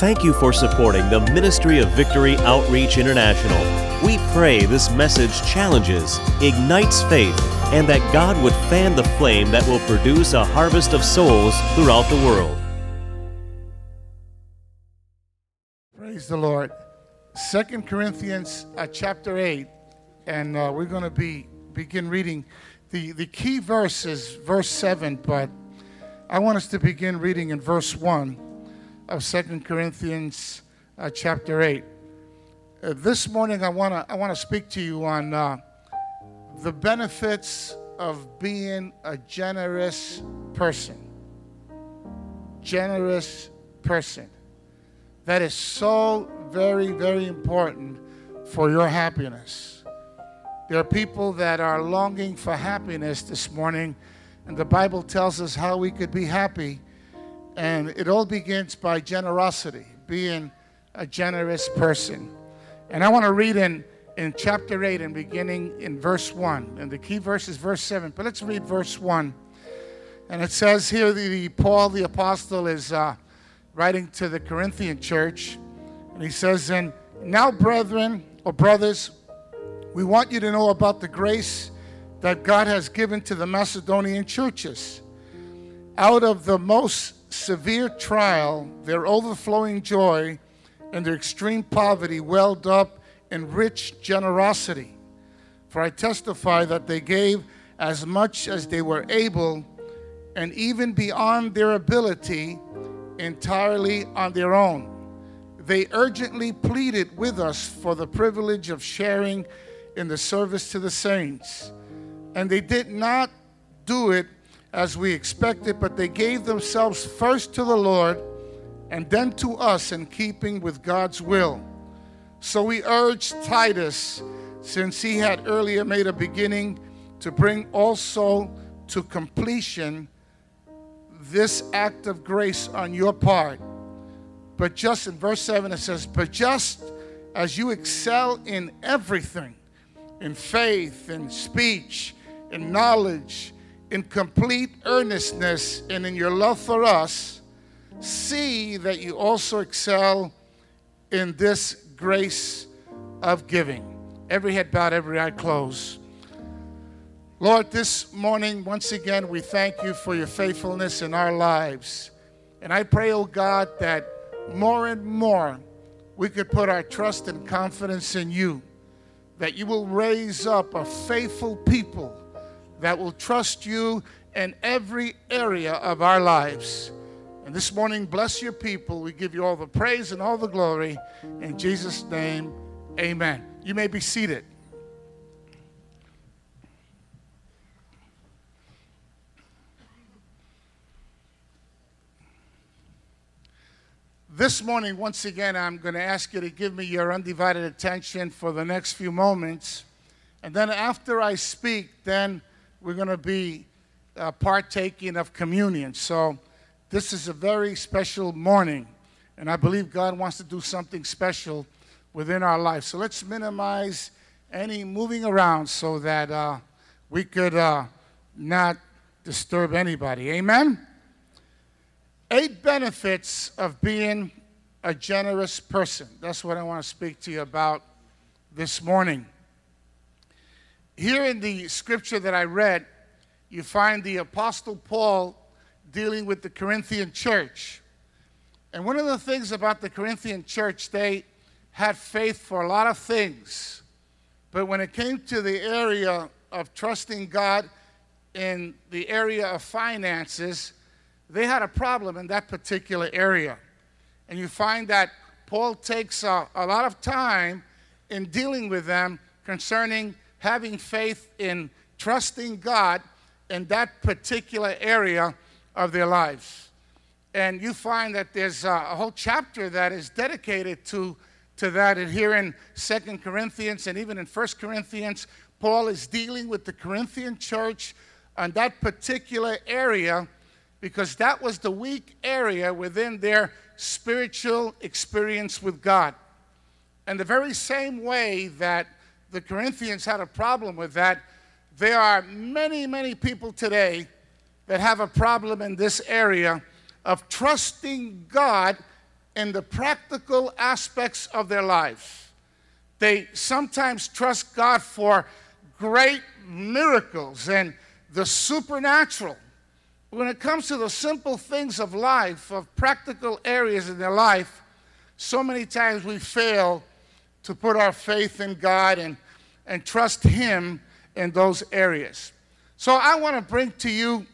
Thank you for supporting the Ministry of Victory Outreach International. We pray this message challenges, ignites faith, and that God would fan the flame that will produce a harvest of souls throughout the world. Praise the Lord. Second Corinthians uh, chapter 8, and uh, we're going to be begin reading. The, the key verse is verse 7, but I want us to begin reading in verse 1 of Second Corinthians uh, chapter 8. Uh, this morning, I want to I wanna speak to you on uh, the benefits of being a generous person. Generous person. That is so very, very important for your happiness. There are people that are longing for happiness this morning, and the Bible tells us how we could be happy and it all begins by generosity, being a generous person. And I want to read in, in chapter 8 and beginning in verse 1. And the key verse is verse 7. But let's read verse 1. And it says here the, the Paul the apostle is uh, writing to the Corinthian church. And he says, And now, brethren or brothers, we want you to know about the grace that God has given to the Macedonian churches. Out of the most severe trial, their overflowing joy, and their extreme poverty welled up in rich generosity. For I testify that they gave as much as they were able, and even beyond their ability, entirely on their own. They urgently pleaded with us for the privilege of sharing in the service to the saints. And they did not do it as we expected, but they gave themselves first to the Lord and then to us in keeping with God's will. So we urged Titus, since he had earlier made a beginning, to bring also to completion this act of grace on your part. But just in verse 7, it says, But just as you excel in everything, in faith, in speech, in knowledge, in complete earnestness and in your love for us, see that you also excel in this grace of giving. Every head bowed, every eye closed. Lord, this morning, once again, we thank you for your faithfulness in our lives. And I pray, oh God, that more and more we could put our trust and confidence in you, that you will raise up a faithful people that will trust you in every area of our lives. And this morning, bless your people. We give you all the praise and all the glory. In Jesus' name, amen. You may be seated. This morning, once again, I'm going to ask you to give me your undivided attention for the next few moments. And then after I speak, then we're going to be uh, partaking of communion. So, this is a very special morning, and I believe God wants to do something special within our life. So, let's minimize any moving around so that uh, we could uh, not disturb anybody. Amen? Eight benefits of being a generous person. That's what I want to speak to you about this morning. Here in the scripture that I read, you find the Apostle Paul dealing with the Corinthian church. And one of the things about the Corinthian church, they had faith for a lot of things. But when it came to the area of trusting God in the area of finances, they had a problem in that particular area. And you find that Paul takes a, a lot of time in dealing with them concerning having faith in trusting God in that particular area of their lives. And you find that there's uh, a, whole chapter that is dedicated to, to that. And here in Second Corinthians and even in First Corinthians, Paul is dealing with the Corinthian church on that particular area because that was the weak area within their spiritual experience with God. And the very same way that the Corinthians had a problem with that. There are many, many people today that have a problem in this area of trusting God in the practical aspects of their life. They sometimes trust God for great miracles and the supernatural. When it comes to the simple things of life, of practical areas in their life, so many times we fail to put our faith in God and, and trust Him in those areas. So I want to bring to you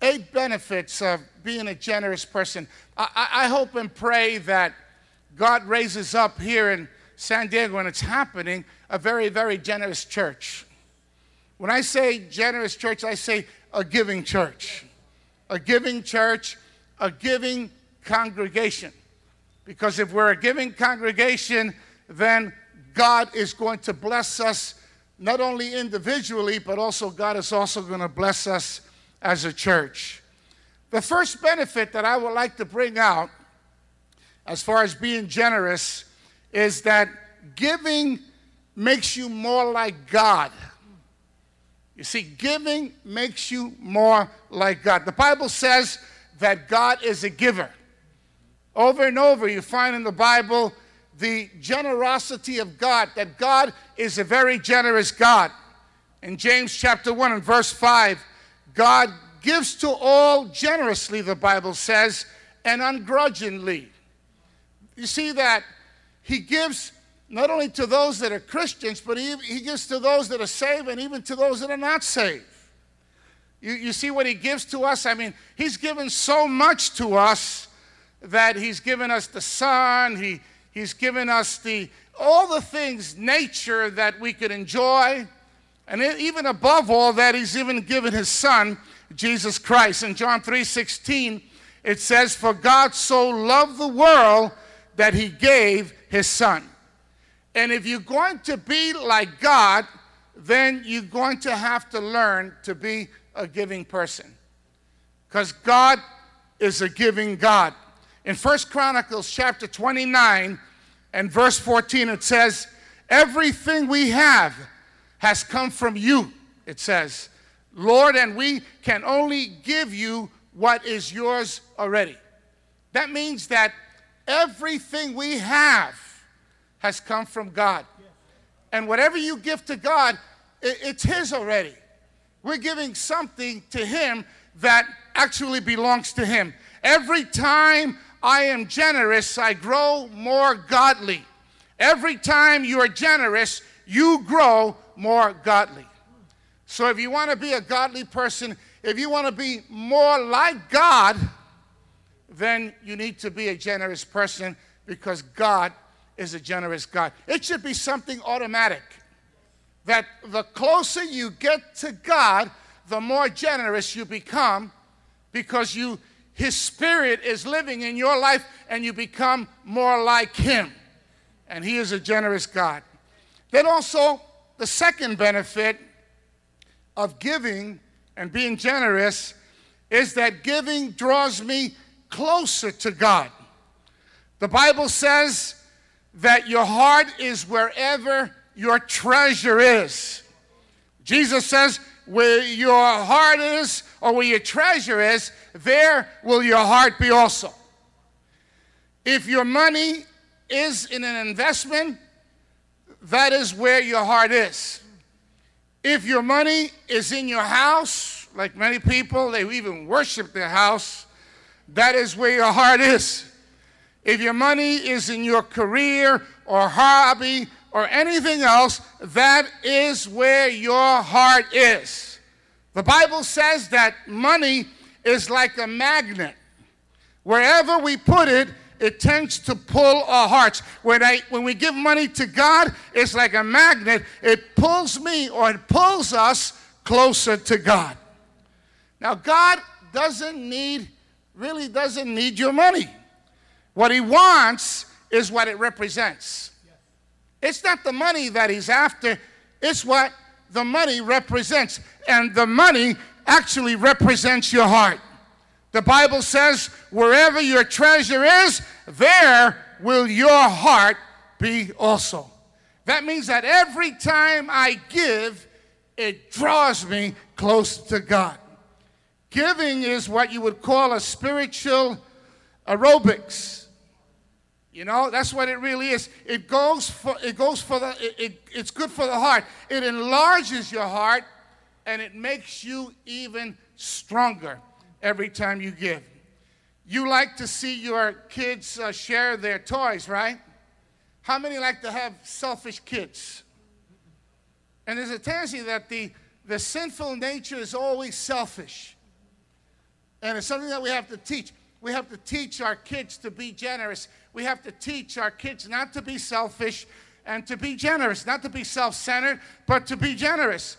eight benefits of being a generous person. I, I, hope and pray that God raises up here in San Diego, and it's happening, a very, very generous church. When I say generous church, I say a giving church. A giving church, a giving congregation. Because if we're a giving congregation, then God is going to bless us not only individually, but also God is also going to bless us as a church. The first benefit that I would like to bring out, as far as being generous, is that giving makes you more like God. You see, giving makes you more like God. The Bible says that God is a giver. Over and over, you find in the Bible the generosity of God, that God is a very generous God. In James chapter 1 and verse 5, God gives to all generously, the Bible says, and ungrudgingly. You see that He gives not only to those that are Christians, but He, he gives to those that are saved and even to those that are not saved. You, you see what He gives to us? I mean, He's given so much to us that He's given us the Son, He He's given us the all the things, nature that we could enjoy. And even above all that, he's even given his son, Jesus Christ. In John 3:16, it says, For God so loved the world that he gave his son. And if you're going to be like God, then you're going to have to learn to be a giving person. Because God is a giving God. In First Chronicles chapter 29 and verse 14, it says, Everything we have has come from you, it says. Lord, and we can only give you what is yours already. That means that everything we have has come from God. And whatever you give to God, it's His already. We're giving something to Him that actually belongs to Him. Every time I am generous, I grow more godly. Every time you are generous, you grow more godly. So if you want to be a godly person, if you want to be more like God, then you need to be a generous person because God is a generous God. It should be something automatic that the closer you get to God, the more generous you become because you his spirit is living in your life and you become more like him. And he is a generous God. Then also the second benefit of giving and being generous is that giving draws me closer to God. The Bible says that your heart is wherever your treasure is. Jesus says, where your heart is or where your treasure is, there will your heart be also. If your money is in an investment, that is where your heart is. If your money is in your house, like many people, they even worship their house, that is where your heart is. If your money is in your career or hobby or anything else, that is where your heart is. The Bible says that money is like a magnet. Wherever we put it, it tends to pull our hearts. When, I, when we give money to God, it's like a magnet. It pulls me or it pulls us closer to God. Now, God doesn't need, really doesn't need your money. What He wants is what it represents. It's not the money that He's after, it's what the money represents. And the money actually represents your heart. The Bible says, wherever your treasure is, there will your heart be also. That means that every time I give, it draws me close to God. Giving is what you would call a spiritual aerobics. You know, that's what it really is. It goes for it goes for the it, it, it's good for the heart. It enlarges your heart and it makes you even stronger every time you give. You like to see your kids uh, share their toys, right? How many like to have selfish kids? And there's a tendency that the, the sinful nature is always selfish. And it's something that we have to teach. We have to teach our kids to be generous. We have to teach our kids not to be selfish and to be generous, not to be self centered, but to be generous.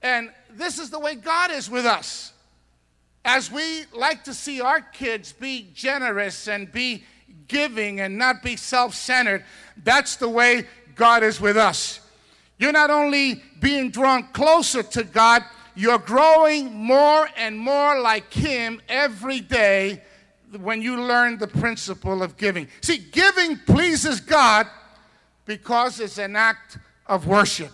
And this is the way God is with us. As we like to see our kids be generous and be giving and not be self centered, that's the way God is with us. You're not only being drawn closer to God, you're growing more and more like Him every day when you learn the principle of giving. See, giving pleases God because it's an act of worship.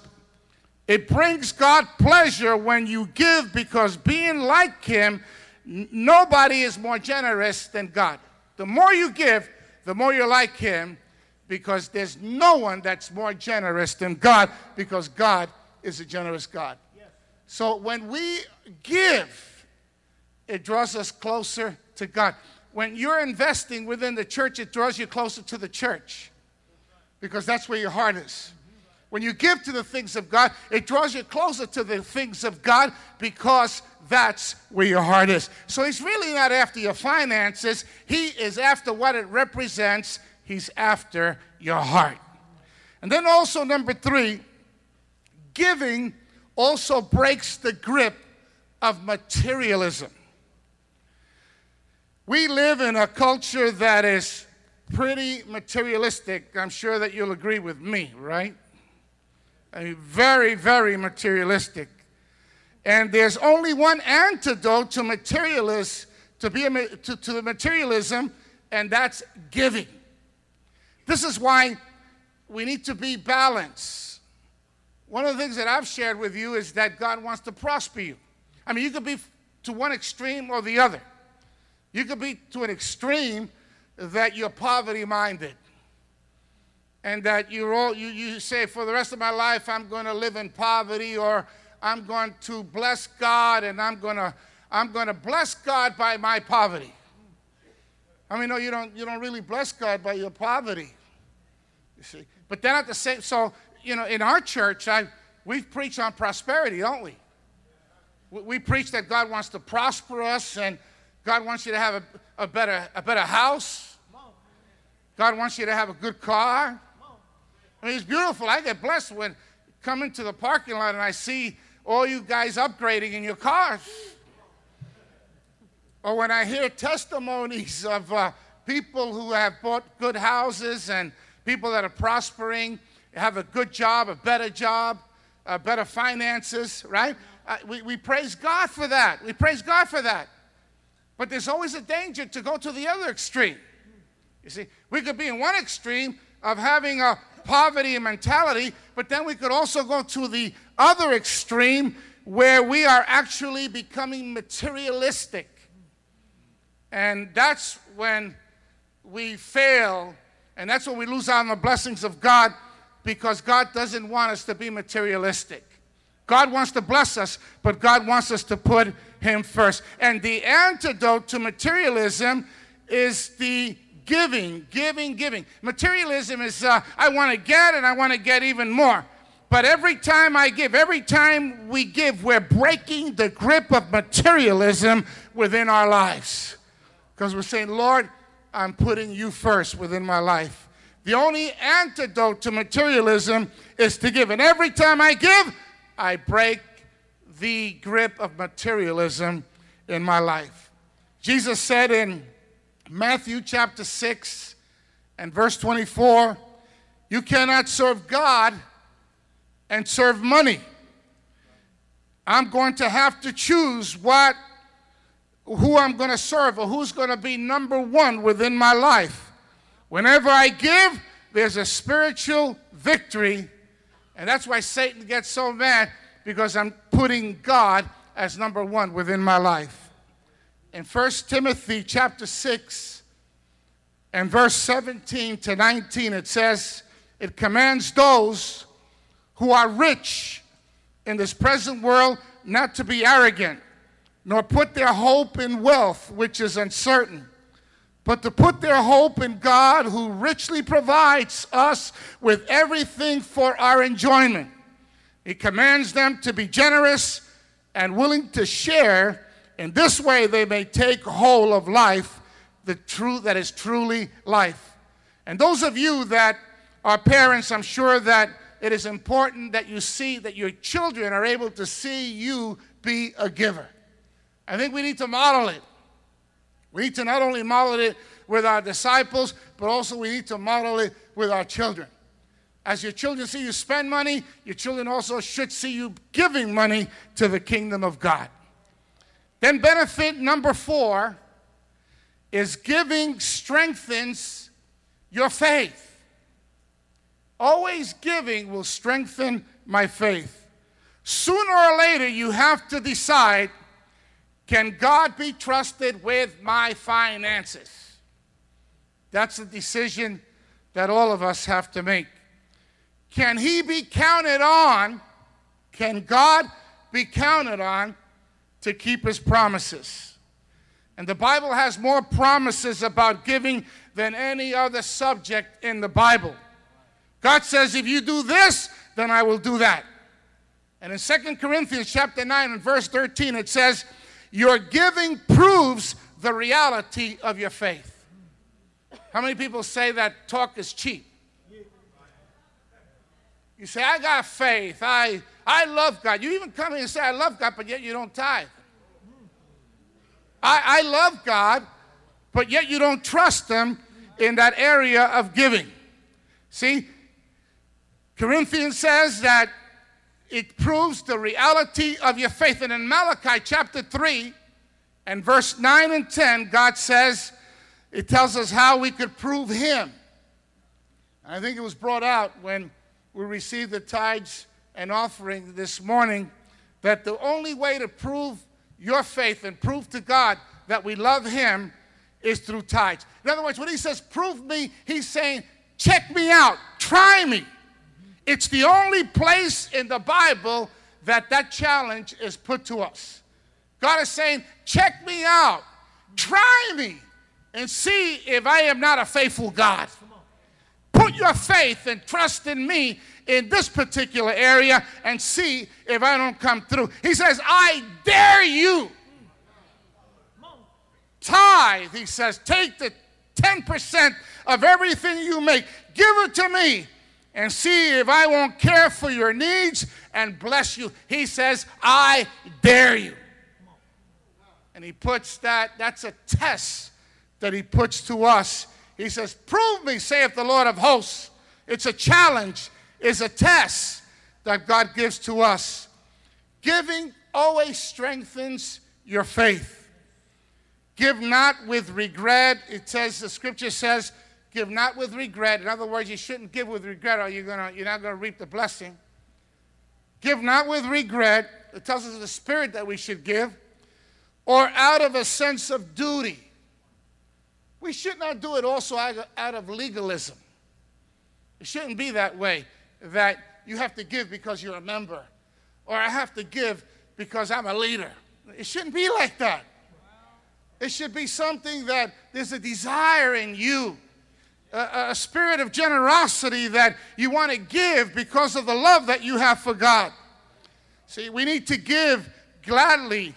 It brings God pleasure when you give because being like Him, nobody is more generous than God. The more you give, the more you're like Him because there's no one that's more generous than God because God is a generous God. So when we give, it draws us closer to God. When you're investing within the church, it draws you closer to the church because that's where your heart is. When you give to the things of God, it draws you closer to the things of God because that's where your heart is. So he's really not after your finances, he is after what it represents. He's after your heart. And then also, number three, giving also breaks the grip of materialism. We live in a culture that is pretty materialistic. I'm sure that you'll agree with me, right? I mean, very, very materialistic. And there's only one antidote to materialism, to, be a, to, to the materialism, and that's giving. This is why we need to be balanced. One of the things that I've shared with you is that God wants to prosper you. I mean, you could be to one extreme or the other. You could be to an extreme that you're poverty minded and that you're all, you, you say, for the rest of my life, I'm going to live in poverty, or I'm going to bless God, and I'm going to, I'm going to bless God by my poverty. I mean, no, you don't, you don't really bless God by your poverty. You see, but then at the same, so you know, in our church, I, we preach on prosperity, don't we? we? We preach that God wants to prosper us, and God wants you to have a, a better, a better house. God wants you to have a good car. I mean, it's beautiful. I get blessed when coming to the parking lot and I see all you guys upgrading in your cars. Or when I hear testimonies of uh, people who have bought good houses and people that are prospering, have a good job, a better job, uh, better finances, right? Uh, we, we praise God for that. We praise God for that. But there's always a danger to go to the other extreme. You see, we could be in one extreme of having a poverty mentality, but then we could also go to the other extreme where we are actually becoming materialistic. And that's when we fail, and that's when we lose out on the blessings of God because God doesn't want us to be materialistic. God wants to bless us, but God wants us to put Him first. And the antidote to materialism is the giving, giving, giving. Materialism is uh, I want to get and I want to get even more. But every time I give, every time we give, we're breaking the grip of materialism within our lives. Because we're saying, Lord, I'm putting you first within my life. The only antidote to materialism is to give. And every time I give, I break the grip of materialism in my life. Jesus said in Matthew chapter 6 and verse 24 you cannot serve God and serve money. I'm going to have to choose what who I'm going to serve or who's going to be number 1 within my life. Whenever I give, there's a spiritual victory. And that's why Satan gets so mad because I'm putting God as number 1 within my life in 1 Timothy chapter 6 And verse 17 to 19, it says, It commands those who are rich in this present world not to be arrogant, nor put their hope in wealth, which is uncertain, but to put their hope in God, who richly provides us with everything for our enjoyment. He commands them to be generous and willing to share. In this way, they may take hold of life, the truth that is truly life. And those of you that are parents, I'm sure that it is important that you see that your children are able to see you be a giver. I think we need to model it. We need to not only model it with our disciples, but also we need to model it with our children. As your children see you spend money, your children also should see you giving money to the kingdom of God. Then, benefit number four is giving strengthens your faith. Always giving will strengthen my faith. Sooner or later, you have to decide can God be trusted with my finances? That's a decision that all of us have to make. Can he be counted on? Can God be counted on to keep his promises? And the Bible has more promises about giving than any other subject in the Bible. God says, if you do this, then I will do that. And in 2 Corinthians chapter 9 and verse 13, it says, Your giving proves the reality of your faith. How many people say that talk is cheap? You say, I got faith. I, I love God. You even come in and say, I love God, but yet you don't tithe. I, I love God, but yet you don't trust Him in that area of giving. See, Corinthians says that it proves the reality of your faith. And in Malachi chapter 3 and verse 9 and 10, God says, it tells us how we could prove Him. I think it was brought out when we received the tithes and offering this morning that the only way to prove your faith and prove to God that we love Him is through tithes. In other words, when He says, prove me, He's saying, check me out, try me. It's the only place in the Bible that that challenge is put to us. God is saying, check me out, try me, and see if I am not a faithful God. Put your faith and trust in me in this particular area and see if I don't come through. He says, I dare you. Tithe, he says, take the 10% of everything you make, give it to me, and see if I won't care for your needs and bless you. He says, I dare you. And he puts that, that's a test that he puts to us he says, Prove me, saith the Lord of hosts. It's a challenge, it's a test that God gives to us. Giving always strengthens your faith. Give not with regret. It says, the scripture says, give not with regret. In other words, you shouldn't give with regret or you're, gonna, you're not going to reap the blessing. Give not with regret. It tells us the spirit that we should give, or out of a sense of duty. We should not do it also out of legalism. It shouldn't be that way that you have to give because you're a member, or I have to give because I'm a leader. It shouldn't be like that. It should be something that there's a desire in you, a, a spirit of generosity that you want to give because of the love that you have for God. See, we need to give gladly.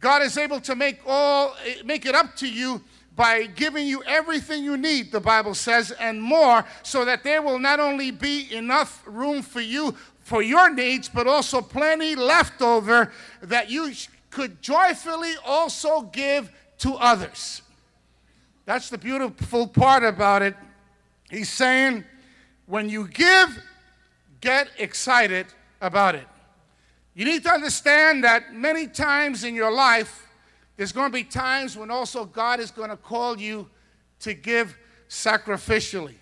God is able to make all eh, make it up to you by giving you everything you need, the Bible says, and more, so that there will not only be enough room for you for your needs, but also plenty left over that you could joyfully also give to others. That's the beautiful part about it. He's saying, when you give, get excited about it. You need to understand that many times in your life, there's going to be times when also God is going to call you to give sacrificially.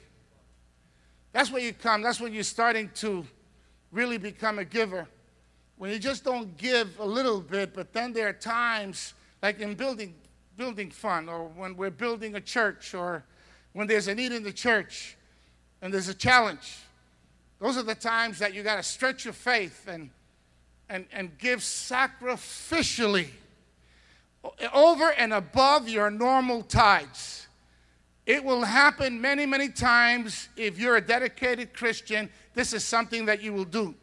That's where you come. That's when you're starting to really become a giver. When you just don't give a little bit, but then there are times, like in building, building fund, or when we're building a church, or when there's a need in the church and there's a challenge. Those are the times that you got to stretch your faith and, and, and give sacrificially over and above your normal tithes. It will happen many, many times if you're a dedicated Christian. This is something that you will do.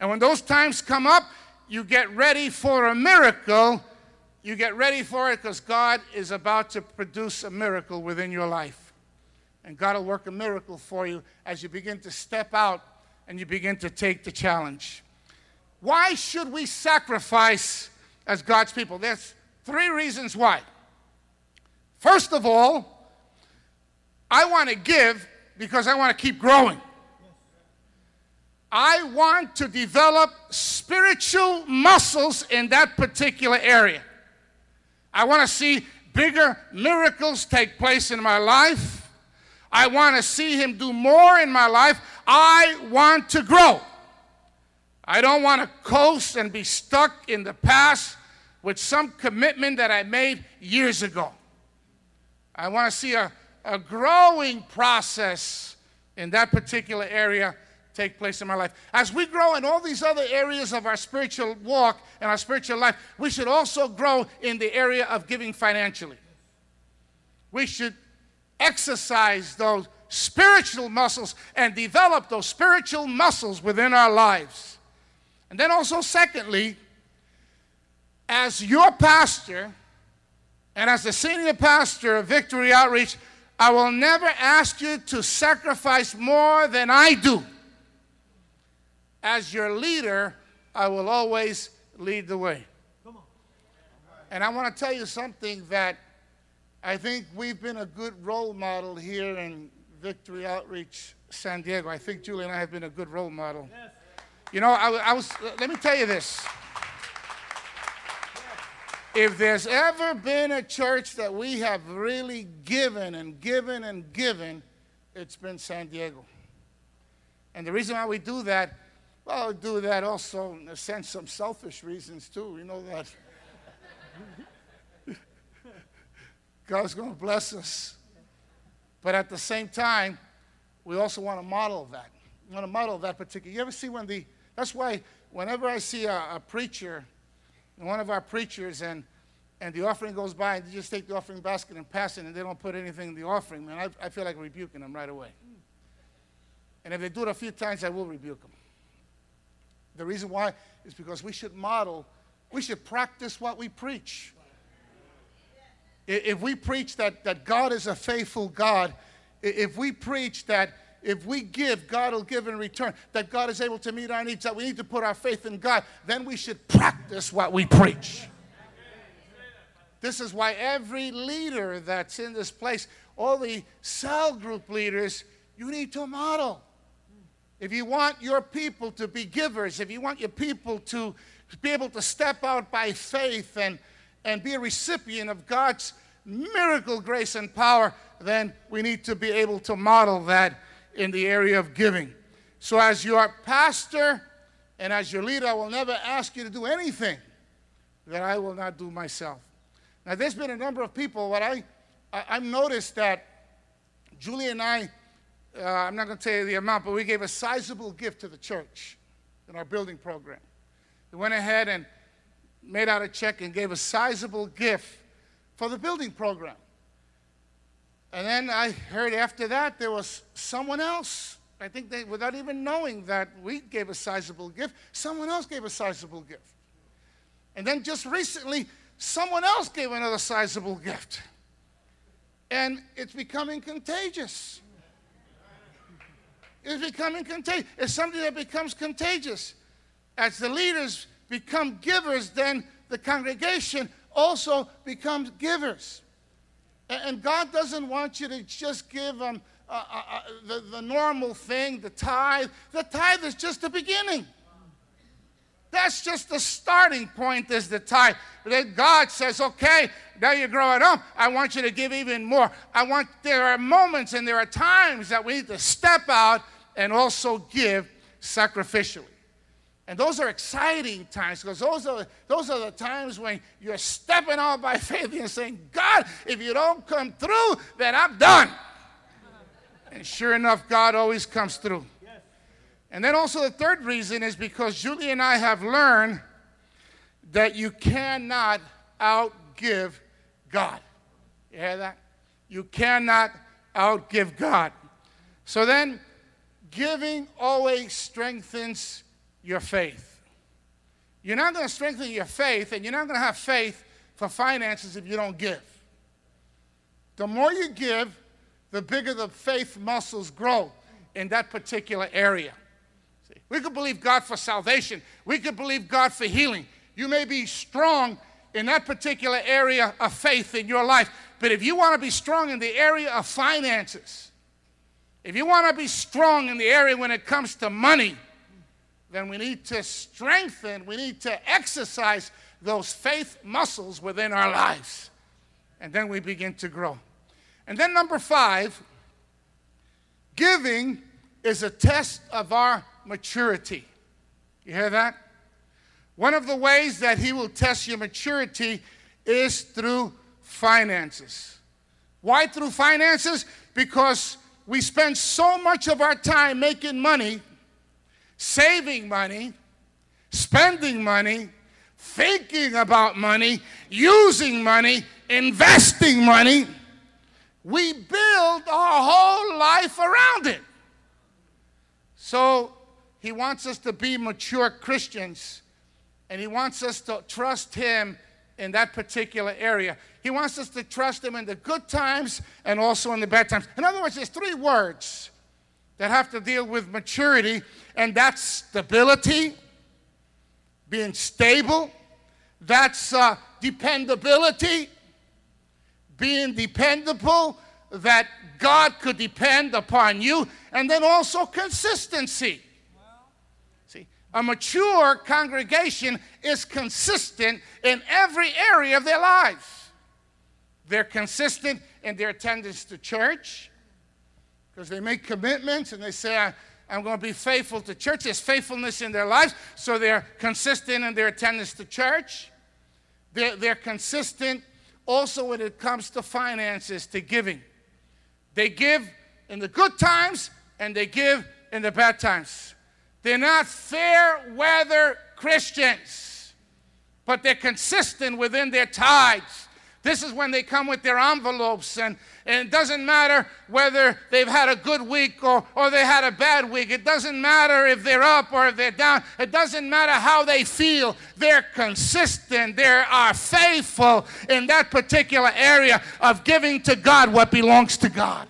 And when those times come up, you get ready for a miracle. You get ready for it because God is about to produce a miracle within your life. And God will work a miracle for you as you begin to step out and you begin to take the challenge. Why should we sacrifice as God's people? There's three reasons why. First of all, I want to give because I want to keep growing. I want to develop spiritual muscles in that particular area. I want to see bigger miracles take place in my life. I want to see Him do more in my life. I want to grow. I don't want to coast and be stuck in the past with some commitment that I made years ago. I want to see a, a growing process in that particular area take place in my life. As we grow in all these other areas of our spiritual walk and our spiritual life, we should also grow in the area of giving financially. We should exercise those spiritual muscles and develop those spiritual muscles within our lives. And then also, secondly, as your pastor and as the senior pastor of Victory Outreach, I will never ask you to sacrifice more than I do as your leader, I will always lead the way. And I want to tell you something that I think we've been a good role model here in Victory Outreach San Diego. I think Julie and I have been a good role model. Yes. You know, I, I was, let me tell you this. If there's ever been a church that we have really given and given and given, it's been San Diego. And the reason why we do that well, we do that also in a sense, some selfish reasons too. You know that. God's going to bless us. But at the same time, we also want to model that. We want to model that particular. You ever see when the, that's why whenever I see a, a preacher, one of our preachers, and and the offering goes by, and they just take the offering basket and pass it, and they don't put anything in the offering, man, I, I feel like rebuking them right away. And if they do it a few times, I will rebuke them. The reason why is because we should model, we should practice what we preach. If we preach that, that God is a faithful God, if we preach that if we give, God will give in return, that God is able to meet our needs, that we need to put our faith in God, then we should practice what we preach. This is why every leader that's in this place, all the cell group leaders, you need to model if you want your people to be givers, if you want your people to be able to step out by faith and, and be a recipient of God's miracle grace and power, then we need to be able to model that in the area of giving. So, as your pastor and as your leader, I will never ask you to do anything that I will not do myself. Now, there's been a number of people, what I, I, I've noticed that Julie and I uh, I'm not going to tell you the amount, but we gave a sizable gift to the church in our building program. We went ahead and made out a check and gave a sizable gift for the building program. And then I heard after that there was someone else. I think they, without even knowing that we gave a sizable gift, someone else gave a sizable gift. And then just recently, someone else gave another sizable gift. And it's becoming contagious. It's becoming contagious. It's something that becomes contagious. As the leaders become givers, then the congregation also becomes givers. And God doesn't want you to just give them uh, uh, uh, the, the normal thing, the tithe. The tithe is just the beginning. That's just the starting point, is the tithe. Then God says, okay, now you're growing up. I want you to give even more. I want, there are moments and there are times that we need to step out and also give sacrificially. And those are exciting times because those are, those are the times when you're stepping out by faith and saying, God, if you don't come through, then I'm done. And sure enough, God always comes through. And then also the third reason is because Julie and I have learned that you cannot outgive God. You hear that? You cannot outgive God. So then, giving always strengthens your faith. You're not going to strengthen your faith, and you're not going to have faith for finances if you don't give. The more you give, the bigger the faith muscles grow in that particular area. See, we could believe God for salvation, we could believe God for healing. You may be strong in that particular area of faith in your life, but if you want to be strong in the area of finances, if you want to be strong in the area when it comes to money, then we need to strengthen, we need to exercise those faith muscles within our lives. And then we begin to grow. And then, number five, giving is a test of our maturity. You hear that? One of the ways that He will test your maturity is through finances. Why through finances? Because we spend so much of our time making money, saving money, spending money, thinking about money, using money, investing money we build our whole life around it. So he wants us to be mature Christians and he wants us to trust him in that particular area. He wants us to trust him in the good times and also in the bad times. In other words, there's three words that have to deal with maturity, and that's stability, being stable, that's uh, dependability, being dependable, that God could depend upon you, and then also consistency. See, a mature congregation is consistent in every area of their lives. They're consistent in their attendance to church because they make commitments and they say, I'm going to be faithful to church. There's faithfulness in their lives, so they're consistent in their attendance to church. They're, they're consistent also when it comes to finances, to giving. They give in the good times and they give in the bad times. They're not fair weather Christians, but they're consistent within their tithes. This is when they come with their envelopes, and, and it doesn't matter whether they've had a good week or, or they had a bad week. It doesn't matter if they're up or if they're down. It doesn't matter how they feel. They're consistent. They are faithful in that particular area of giving to God what belongs to God.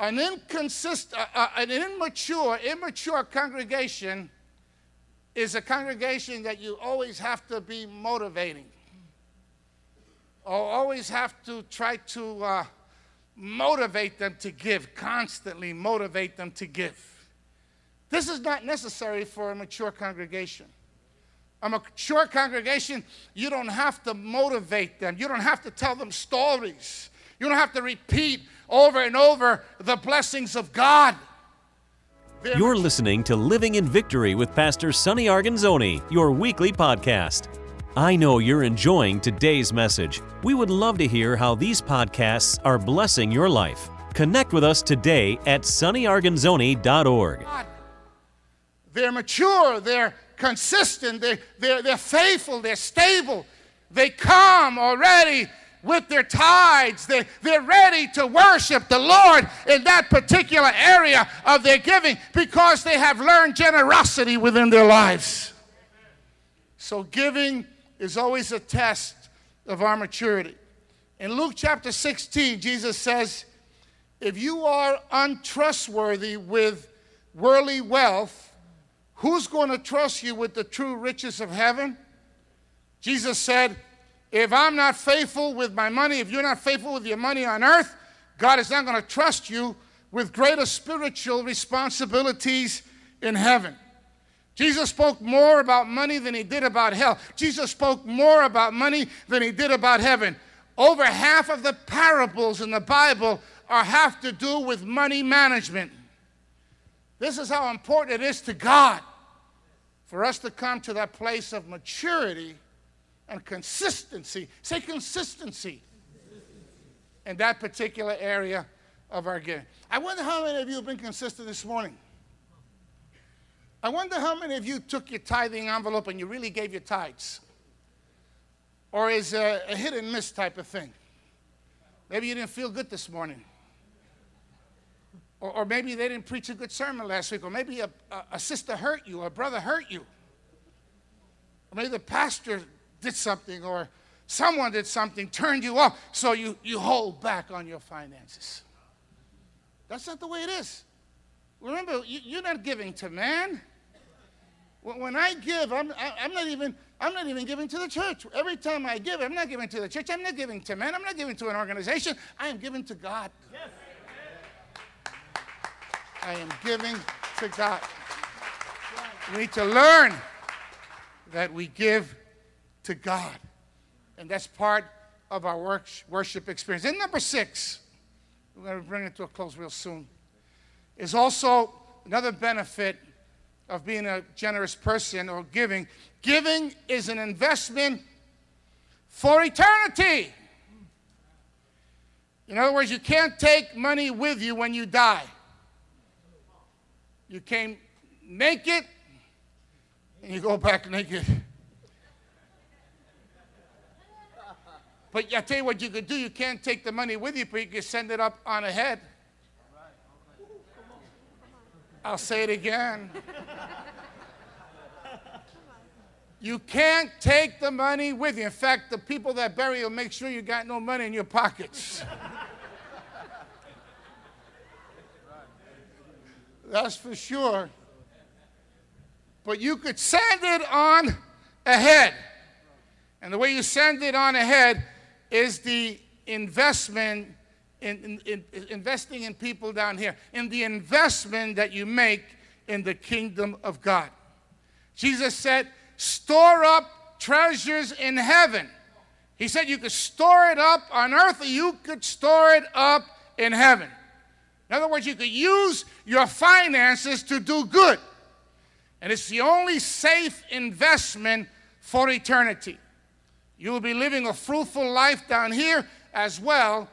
An inconsistent, uh, uh, an immature, immature congregation is a congregation that you always have to be motivating always have to try to uh, motivate them to give, constantly motivate them to give. This is not necessary for a mature congregation. A mature congregation, you don't have to motivate them, you don't have to tell them stories, you don't have to repeat over and over the blessings of God. They're You're listening to Living in Victory with Pastor Sonny Arguinzoni, your weekly podcast. I know you're enjoying today's message. We would love to hear how these podcasts are blessing your life. Connect with us today at sonnyarguinzoni.org. They're mature, they're consistent, they're, they're, they're faithful, they're stable. They come already with their tithes. They, they're ready to worship the Lord in that particular area of their giving because they have learned generosity within their lives. So, giving is always a test of our maturity. In Luke chapter 16, Jesus says, If you are untrustworthy with worldly wealth, who's going to trust you with the true riches of heaven? Jesus said, If I'm not faithful with my money, if you're not faithful with your money on earth, God is not going to trust you with greater spiritual responsibilities in heaven. Jesus spoke more about money than he did about hell. Jesus spoke more about money than he did about heaven. Over half of the parables in the Bible are have to do with money management. This is how important it is to God for us to come to that place of maturity and consistency. Say consistency in that particular area of our giving. I wonder how many of you have been consistent this morning. I wonder how many of you took your tithing envelope and you really gave your tithes. Or is a, a hit and miss type of thing. Maybe you didn't feel good this morning. Or, or, maybe they didn't preach a good sermon last week. Or maybe a, a, a sister hurt you, or a brother hurt you. Or maybe the pastor did something, or someone did something, turned you off, so you, you hold back on your finances. That's not the way it is. Remember, you, are not giving to man. When I give, I'm, I'm, not even, I'm not even giving to the church. Every time I give, I'm not giving to the church. I'm not giving to men. I'm not giving to an organization. I am giving to God. Yes. I am giving to God. We need to learn that we give to God. And that's part of our worship experience. And number six, we're going to bring it to a close real soon, is also another benefit of being a generous person or giving. Giving is an investment for eternity. In other words, you can't take money with you when you die. You came naked and you go back naked. But I tell you what you could do. You can't take the money with you, but you can send it up on ahead. I'll say it again. You can't take the money with you. In fact, the people that bury you make sure you got no money in your pockets. That's for sure. But you could send it on ahead. And the way you send it on ahead is the investment in, in, in, investing in people down here, in the investment that you make in the kingdom of God. Jesus said, store up treasures in heaven. He said you could store it up on earth or you could store it up in heaven. In other words, you could use your finances to do good. And it's the only safe investment for eternity. You will be living a fruitful life down here as well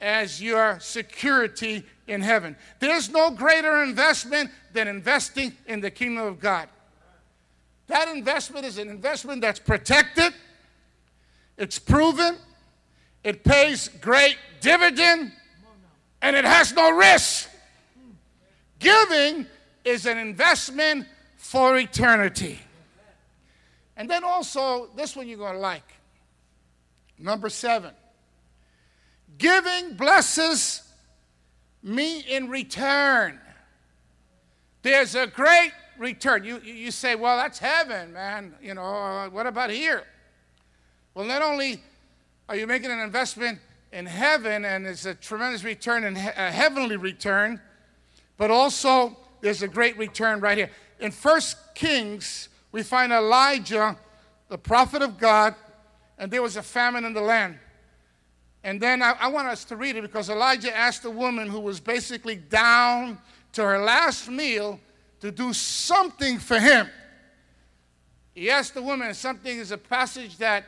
as your security in heaven. There's no greater investment than investing in the kingdom of God. That investment is an investment that's protected, it's proven, it pays great dividend, and it has no risk. Giving is an investment for eternity. And then also, this one you're going to like. Number seven, giving blesses me in return. There's a great return. You, you say, well, that's heaven, man. You know, uh, what about here? Well, not only are you making an investment in heaven and it's a tremendous return and a heavenly return, but also there's a great return right here. In First Kings, we find Elijah, the prophet of God, and there was a famine in the land. And then I, I, want us to read it because Elijah asked a woman who was basically down to her last meal to do something for him. He asked the woman, something is a passage that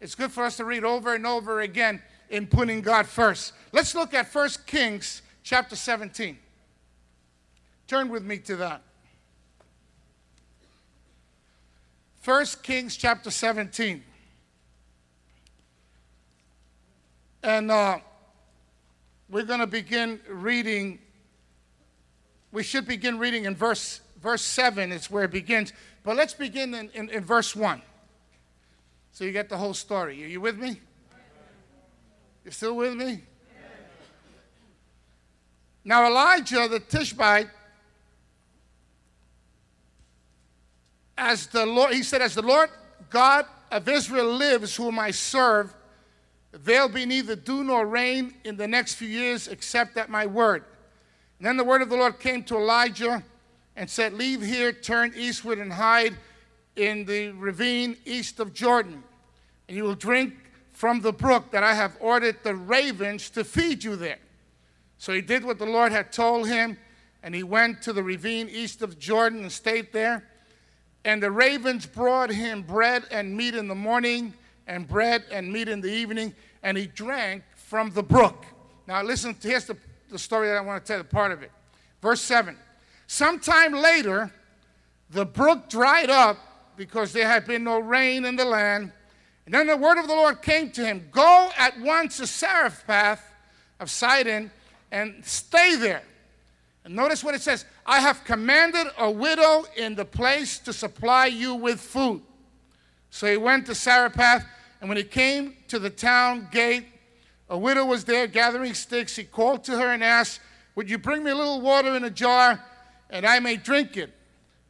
it's good for us to read over and over again in putting God first. Let's look at 1 Kings chapter 17. Turn with me to that. 1 Kings chapter 17. And uh, we're going to begin reading. We should begin reading in verse, verse 7, it's where it begins. But let's begin in, in, in verse 1. So you get the whole story. Are you with me? You still with me? Now, Elijah the Tishbite, as the Lord, he said, As the Lord God of Israel lives, whom I serve, There'll be neither dew nor rain in the next few years except at my word. And then the word of the Lord came to Elijah and said, Leave here, turn eastward, and hide in the ravine east of Jordan. And you will drink from the brook that I have ordered the ravens to feed you there. So he did what the Lord had told him, and he went to the ravine east of Jordan and stayed there. And the ravens brought him bread and meat in the morning, and bread and meat in the evening, and he drank from the brook. Now, listen, here's the the story that I want to tell, the part of it. Verse 7. Sometime later, the brook dried up because there had been no rain in the land. And then the word of the Lord came to him Go at once to Zarephath of Sidon and stay there. And notice what it says I have commanded a widow in the place to supply you with food. So he went to Zarephath, and when he came to the town gate, a widow was there gathering sticks. He called to her and asked, Would you bring me a little water in a jar, and I may drink it?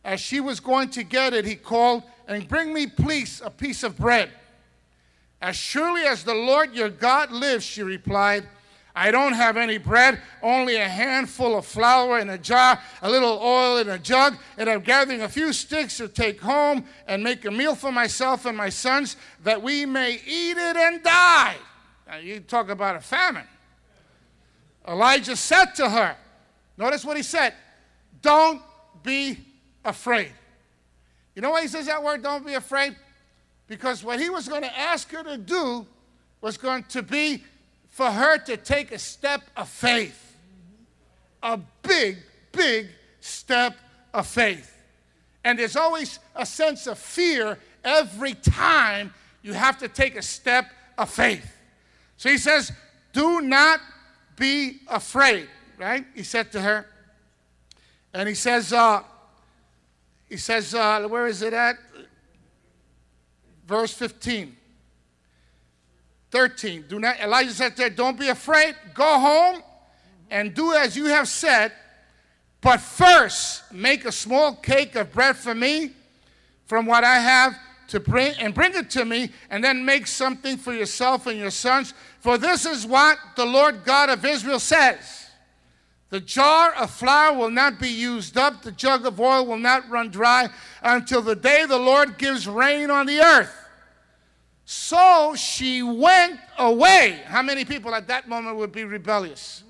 As she was going to get it, he called, And bring me, please, a piece of bread. As surely as the Lord your God lives, she replied, I don't have any bread, only a handful of flour in a jar, a little oil in a jug, and I'm gathering a few sticks to take home and make a meal for myself and my sons that we may eat it and die. Now, you talk about a famine. Elijah said to her, Notice what he said, don't be afraid. You know why he says that word, don't be afraid? Because what he was going to ask her to do was going to be for her to take a step of faith. A big, big step of faith. And there's always a sense of fear every time you have to take a step of faith. So he says, Do not be afraid, right? He said to her. And he says, uh, he says, uh, where is it at? Verse 15. 13. Do not, Elijah said there, Don't be afraid. Go home and do as you have said. But first, make a small cake of bread for me from what I have to bring and bring it to me, and then make something for yourself and your sons. For this is what the Lord God of Israel says The jar of flour will not be used up, the jug of oil will not run dry until the day the Lord gives rain on the earth. So she went away. How many people at that moment would be rebellious?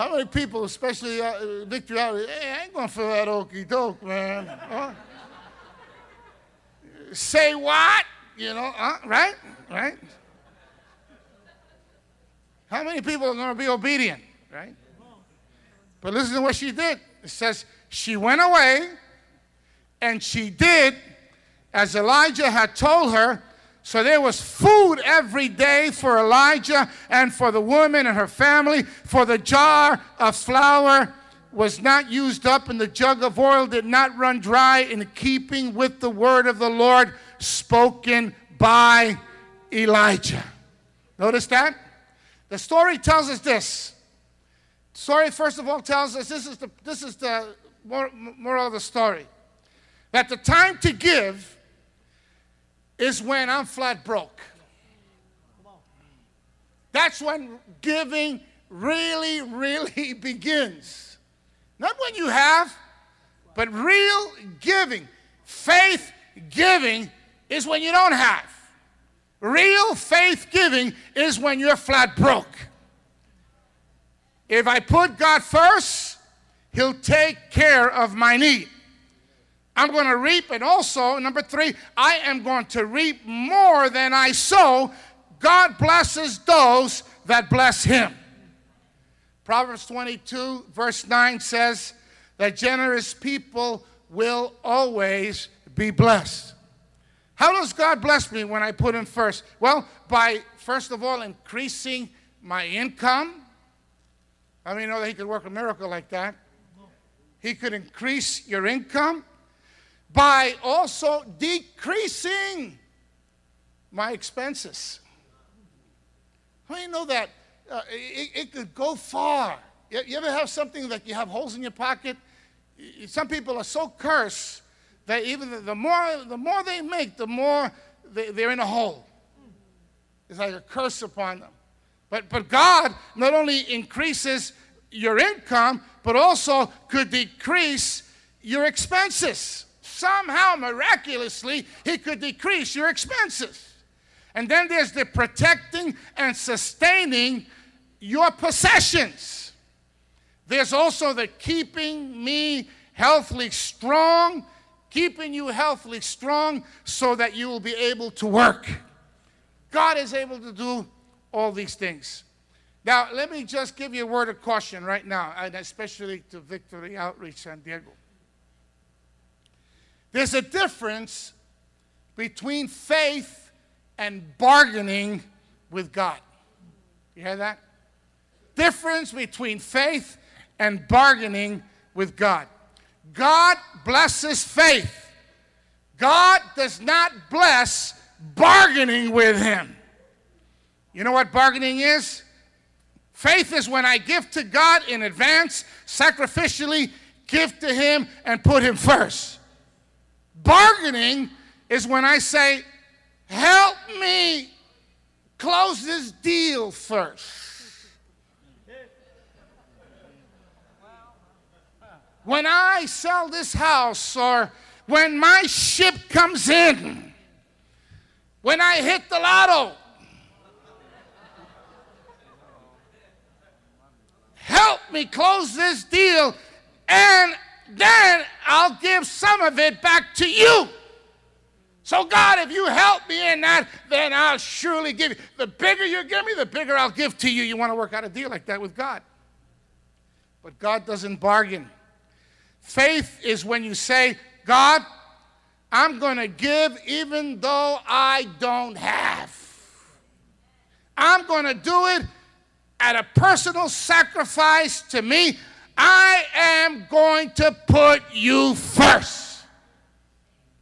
How many people, especially uh, Victory hey, I ain't for that okey doke, man. Huh? Say what? You know, uh, right? Right? How many people are going to be obedient, right? But listen to what she did. It says, she went away and she did as Elijah had told her. So there was food every day for Elijah and for the woman and her family, for the jar of flour was not used up and the jug of oil did not run dry in keeping with the word of the Lord spoken by Elijah. Notice that? The story tells us this. The story, first of all, tells us this is the, this is the moral of the story that the time to give is when I'm flat broke. That's when giving really, really begins. Not when you have, but real giving. Faith giving is when you don't have. Real faith giving is when you're flat broke. If I put God first, He'll take care of my need. I'm going to reap, and also, number three, I am going to reap more than I sow. God blesses those that bless Him. Proverbs 22, verse 9 says that generous people will always be blessed. How does God bless me when I put Him first? Well, by first of all increasing my income. I mean, you know that He could work a miracle like that. He could increase your income by also decreasing my expenses. How do you know that uh, it, it, could go far? You, you ever have something that you have holes in your pocket? Some people are so cursed that even the, the more the more they make, the more they, they're in a hole. It's like a curse upon them. But but God not only increases your income, but also could decrease your expenses somehow miraculously he could decrease your expenses. And then there's the protecting and sustaining your possessions. There's also the keeping me healthily strong, keeping you healthily strong so that you will be able to work. God is able to do all these things. Now, let me just give you a word of caution right now, and especially to Victory Outreach San Diego. There's a difference between faith and bargaining with God. You hear that? Difference between faith and bargaining with God. God blesses faith. God does not bless bargaining with Him. You know what bargaining is? Faith is when I give to God in advance, sacrificially give to Him and put Him first. Bargaining is when I say, Help me close this deal first. When I sell this house or when my ship comes in, when I hit the lotto, help me close this deal, and then I'll give some of it back to you. So, God, if you help me in that, then I'll surely give you. The bigger you give me, the bigger I'll give to you. You want to work out a deal like that with God. But God doesn't bargain. Faith is when you say, God, I'm going to give even though I don't have. I'm going to do it at a personal sacrifice to me. I am going to put you first.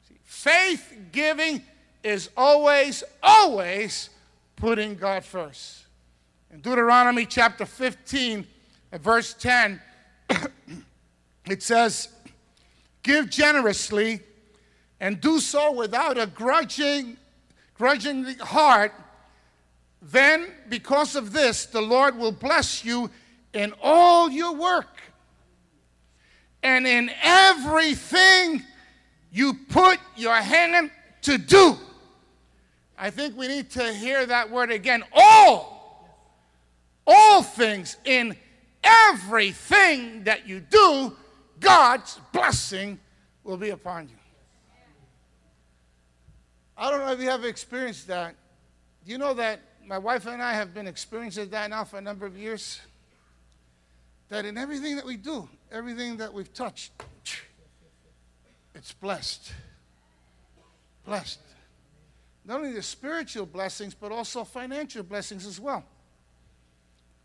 See, faith giving is always, always putting God first. In Deuteronomy chapter 15, verse 10, it says, Give generously and do so without a grudging, grudging heart. Then, because of this, the Lord will bless you in all your work and in everything you put your hand to do. I think we need to hear that word again. All. All things in everything that you do, God's blessing will be upon you. I don't know if you have experienced that. Do you know that my wife and I have been experiencing that now for a number of years? That in everything that we do, everything that we've touched, it's blessed. Blessed. Not only the spiritual blessings, but also financial blessings as well.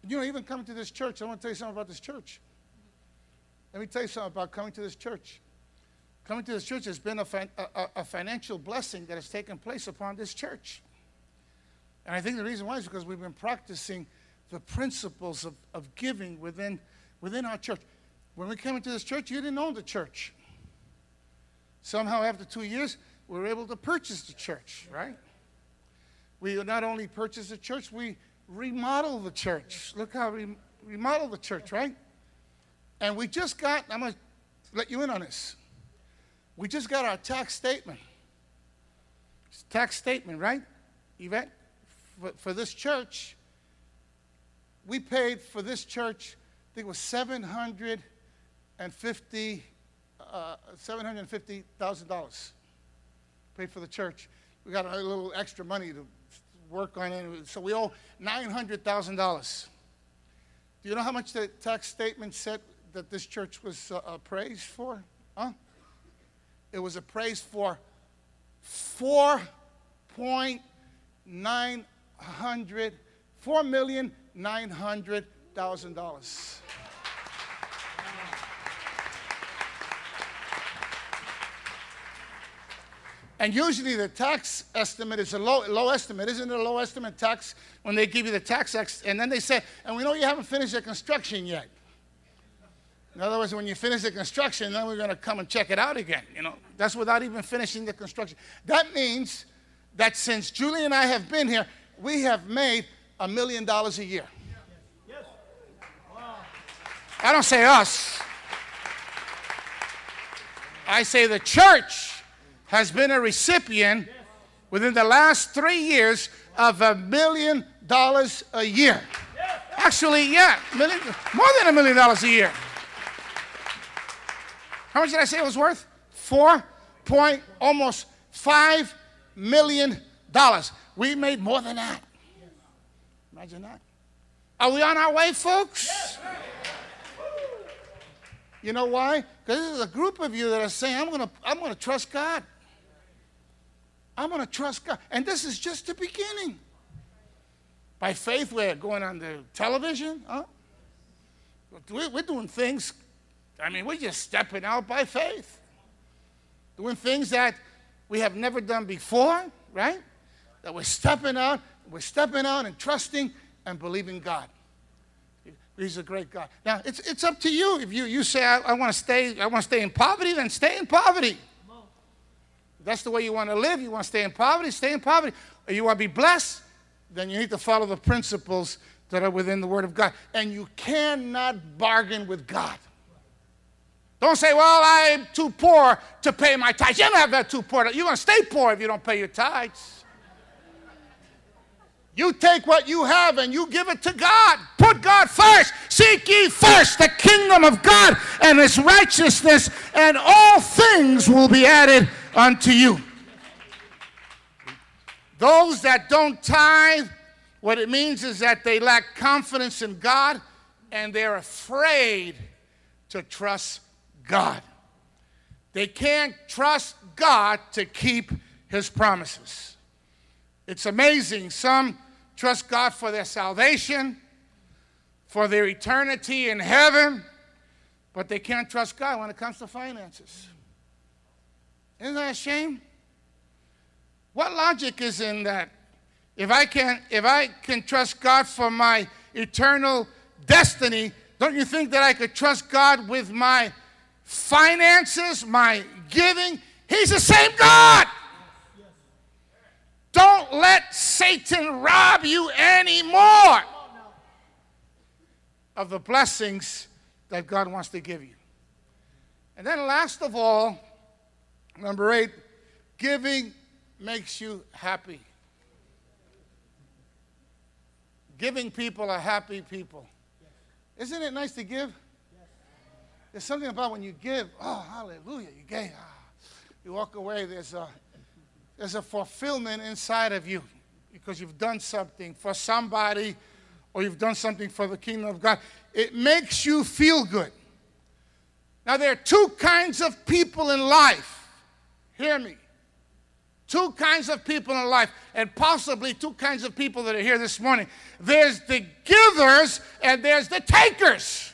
You know, even coming to this church, I want to tell you something about this church. Let me tell you something about coming to this church. Coming to this church has been a, fin- a, a, financial blessing that has taken place upon this church. And I think the reason why is because we've been practicing the principles of, of giving within, within our church. When we came into this church, you didn't own the church. Somehow, after two years, we were able to purchase the church, right? We not only purchased the church, we remodeled the church. Look how we remodeled the church, right? And we just got, I'm going to let you in on this. We just got our tax statement. Tax statement, right, Yvette? For, for this church, we paid for this church, I think it was 750 uh, $750,000 paid for the church. We got a little extra money to work on it, so we owe $900,000. Do you know how much the tax statement said that this church was uh, appraised for? Huh? It was appraised for four point nine hundred, four million nine hundred thousand dollars. And usually the tax estimate is a low, low estimate. Isn't it a low estimate tax when they give you the tax? Ex- and then they say, and we know you haven't finished the construction yet. In other words, when you finish the construction, then we're going to come and check it out again. You know, that's without even finishing the construction. That means that since Julie and I have been here, we have made a million dollars a year. Yes. I don't say us. I say the church has been a recipient within the last three years of a million dollars a year. Actually, yeah, million, more than a million dollars a year. How much did I say it was worth? Four point almost five million dollars. we made more than that. Imagine that. Are we on our way, folks? You know why? Because there's a group of you that are saying, I'm to I'm going to trust God. I'm going to trust God. And this is just the beginning. By faith, we're going on the television. Huh? We're doing things, I mean, we're just stepping out by faith. Doing things that we have never done before, right? That we're stepping out, we're stepping out and trusting and believing God. He's a great God. Now, it's, it's up to you. If you, you say, I, I want to stay, I want to stay in poverty, then stay in poverty. That's the way you want to live. You want to stay in poverty, stay in poverty. Or you want to be blessed, then you need to follow the principles that are within the Word of God. And you cannot bargain with God. Don't say, well, I'm too poor to pay my tithes. You don't have that too poor. You're going to stay poor if you don't pay your tithes. You take what you have and you give it to God. Put God first. Seek ye first the kingdom of God and his righteousness, and all things will be added unto you. Those that don't tithe, what it means is that they lack confidence in God and they're afraid to trust God. They can't trust God to keep his promises. It's amazing. Some trust God for their salvation, for their eternity in heaven, but they can't trust God when it comes to finances. Isn't that a shame? What logic is in that? If I can if I can trust God for my eternal destiny, don't you think that I could trust God with my finances, my giving. He's the same God. Don't let Satan rob you anymore of the blessings that God wants to give you. And then, last of all, number eight, giving makes you happy. Giving people are happy people. Isn't it nice to give? There's something about when you give, oh, hallelujah, you gave. Oh. Ah. You walk away, there's a, there's a fulfillment inside of you because you've done something for somebody or you've done something for the kingdom of God. It makes you feel good. Now, there are two kinds of people in life. Hear me. Two kinds of people in life, and possibly two kinds of people that are here this morning. There's the givers and there's the takers.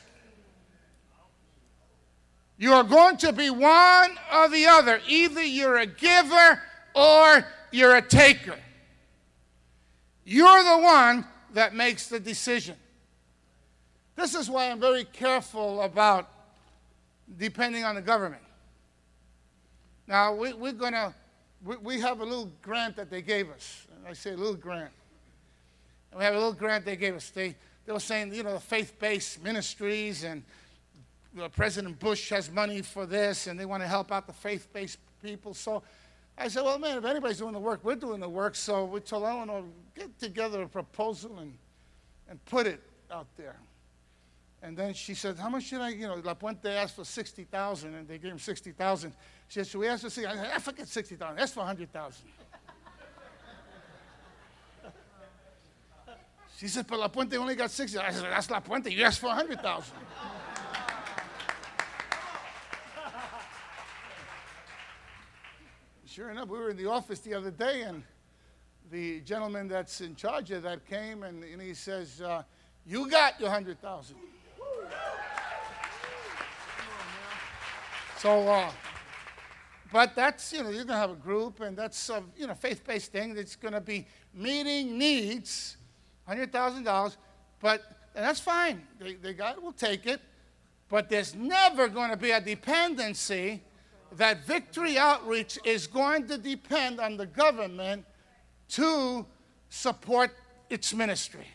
You are going to be one or the other. Either you're a giver or you're a taker. You're the one that makes the decision. This is why I'm very careful about depending on the government. Now, we, are going to, we, we have a little grant that they gave us. I say a little grant. And we have a little grant they gave us. They, they were saying, you know, the faith based ministries and President Bush has money for this and they want to help out the faith based people. So I said, well, man, if anybody's doing the work, we're doing the work. So we told Eleanor, get together a proposal and, and put it out there. And then she said, how much should I, you know, La Puente asked for 60,000 and they gave him 60,000. She said, should we ask for 60,000? I said, I forget 60,000. Ask for 100,000. she said, but La Puente only got 60. I said, that's La Puente. You asked for 100,000. sure enough, we were in the office the other day, and the gentleman that's in charge of that came, and, and he says, uh, "You got your hundred thousand. So, uh, but that's you know you're gonna have a group, and that's a you know faith-based thing that's gonna be meeting needs, hundred thousand dollars, but and that's fine. They, they got will take it, but there's never going to be a dependency that Victory Outreach is going to depend on the government to support its ministry.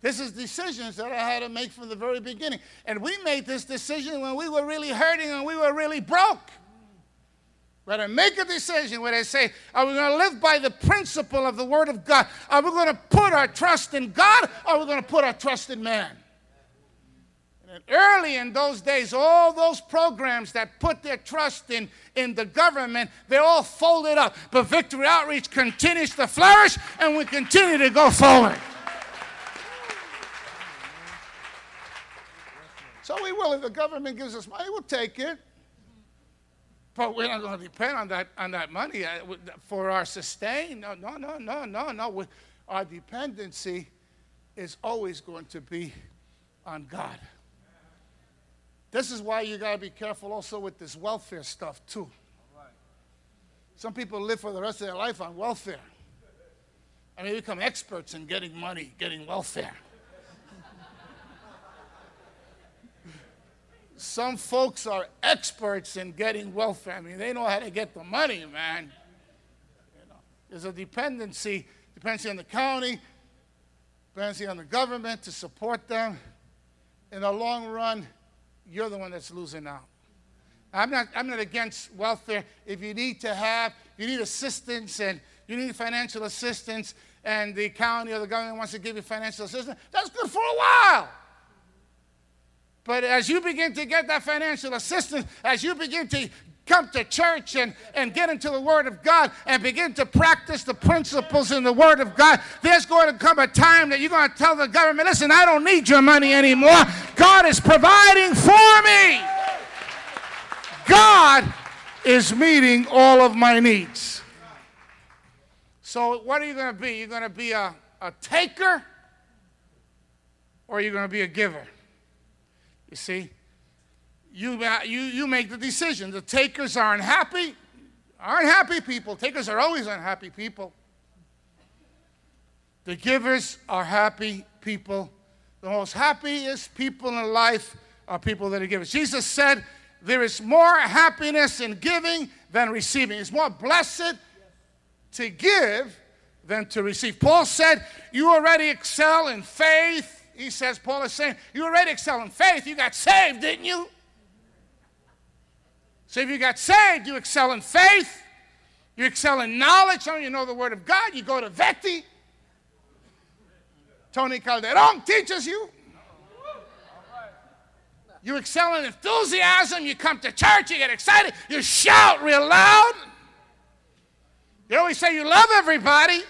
This is decisions that I had to make from the very beginning. And we made this decision when we were really hurting and we were really broke. I make a decision where they say, are we going to live by the principle of the Word of God? Are we going to put our trust in God or are we going to put our trust in man? And early in those days, all those programs that put their trust in, in the government, they all folded up. But Victory Outreach continues to flourish and we continue to go forward. So we will, if the government gives us money, we'll take it. But we're not going to depend on that, on that money uh, for our sustain. No, no, no, no, no, no. Our dependency is always going to be on God. This is why you got to be careful also with this welfare stuff, too. Some people live for the rest of their life on welfare. I mean, they become experts in getting money, getting welfare. Some folks are experts in getting welfare. I mean, they know how to get the money, man. You know, there's a dependency, dependency on the county, dependency on the government to support them. In the long run, you're the one that's losing out. I'm not, I'm not against welfare. If you need to have, you need assistance and you need financial assistance, and the county or the government wants to give you financial assistance, that's good for a while. But as you begin to get that financial assistance, as you begin to come to church and, and get into the Word of God and begin to practice the principles in the Word of God, there's going to come a time that you're going to tell the government, listen, I don't need your money anymore. God is providing for me. God is meeting all of my needs. So, what are you going to be? You're going to be a, a taker or you're going to be a giver? You see? you, uh, you, you make the decision. The takers are unhappy, aren't happy people. Takers are always unhappy people. The givers are happy people. The most happiest people in life are people that are givers. Jesus said, There is more happiness in giving than receiving. It's more blessed to give than to receive. Paul said, You already excel in faith. He says, Paul is saying, You already excel in faith. You got saved, didn't you? So if you got saved, you excel in faith, you excel in knowledge. Some of you know the Word of God. You go to Veti. Tony Calderon teaches you. You excel in enthusiasm. You come to church. You get excited. You shout real loud. You always say you love everybody.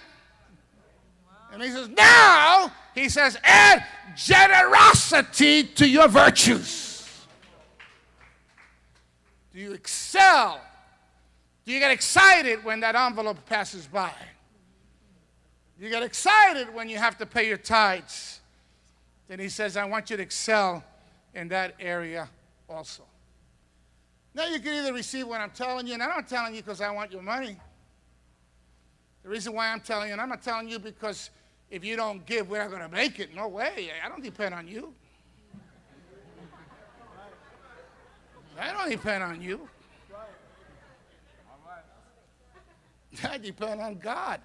And he says, now, he says, add generosity to your virtues. Do you excel? Do you get excited when that envelope passes by? You get excited when you have to pay your tithes. Then he says, I want you to excel in that area also. Now you can either receive what I'm telling you, and I'm not telling you because I want your money. The reason why I'm telling you, and I'm not telling you because if you don't give, we're not going to make it. No way. I don't depend on you. I don't depend on you. I depend on God.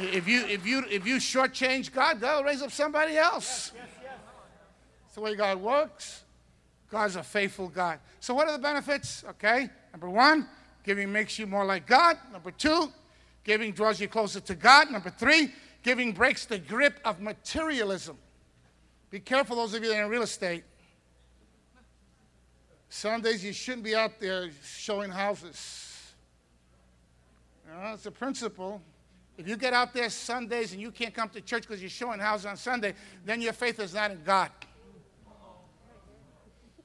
If you if you if you shortchange God, God will raise up somebody else. Yes, yes, yes. That's the way God works. God's a faithful God. So what are the benefits? Okay. Number one, giving makes you more like God. Number two, giving draws you closer to God. Number three, Giving breaks the grip of materialism. Be careful, those of you that are in real estate. Sundays, you shouldn't be out there showing houses. It's a principle. If you get out there Sundays and you can't come to church because you're showing houses on Sunday, then your faith is not in God.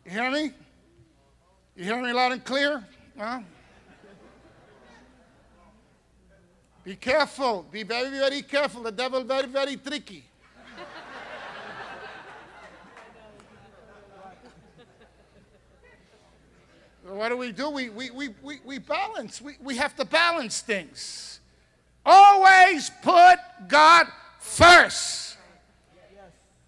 You hear me? You hear me loud and clear? Huh? Be careful. Be very, very careful. The devil very, very tricky. what do we do? We, we, we, we, we balance. We, we have to balance things. Always put God first.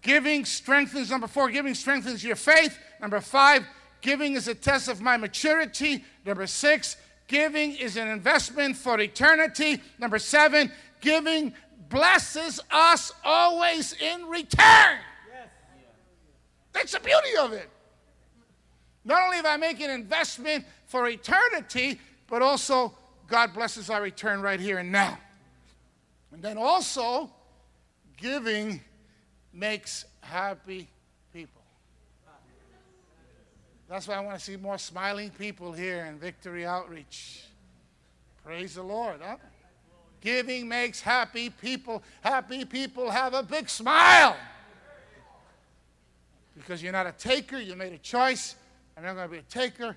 Giving strengthens, number four, giving strengthens your faith. Number five, giving is a test of my maturity. Number six, Giving is an investment for eternity. Number seven, giving blesses us always in return. Yes. That's the beauty of it. Not only if I make an investment for eternity, but also God blesses our return right here and now. And then also, giving makes happy. That's why I want to see more smiling people here in Victory Outreach. Praise the Lord. Huh? Giving makes happy people. Happy people have a big smile. Because you're not a taker, you made a choice. And I'm not going to be a taker.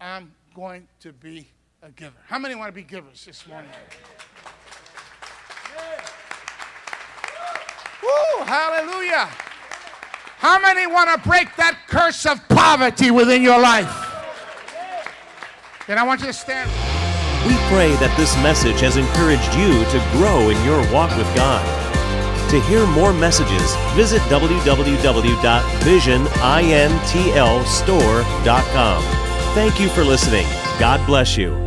I'm going to be a giver. How many want to be givers this morning? Woo, hallelujah. How many want to break that curse of poverty within your life? Then I want you to stand. We pray that this message has encouraged you to grow in your walk with God. To hear more messages, visit www.visionintlstore.com. Thank you for listening. God bless you.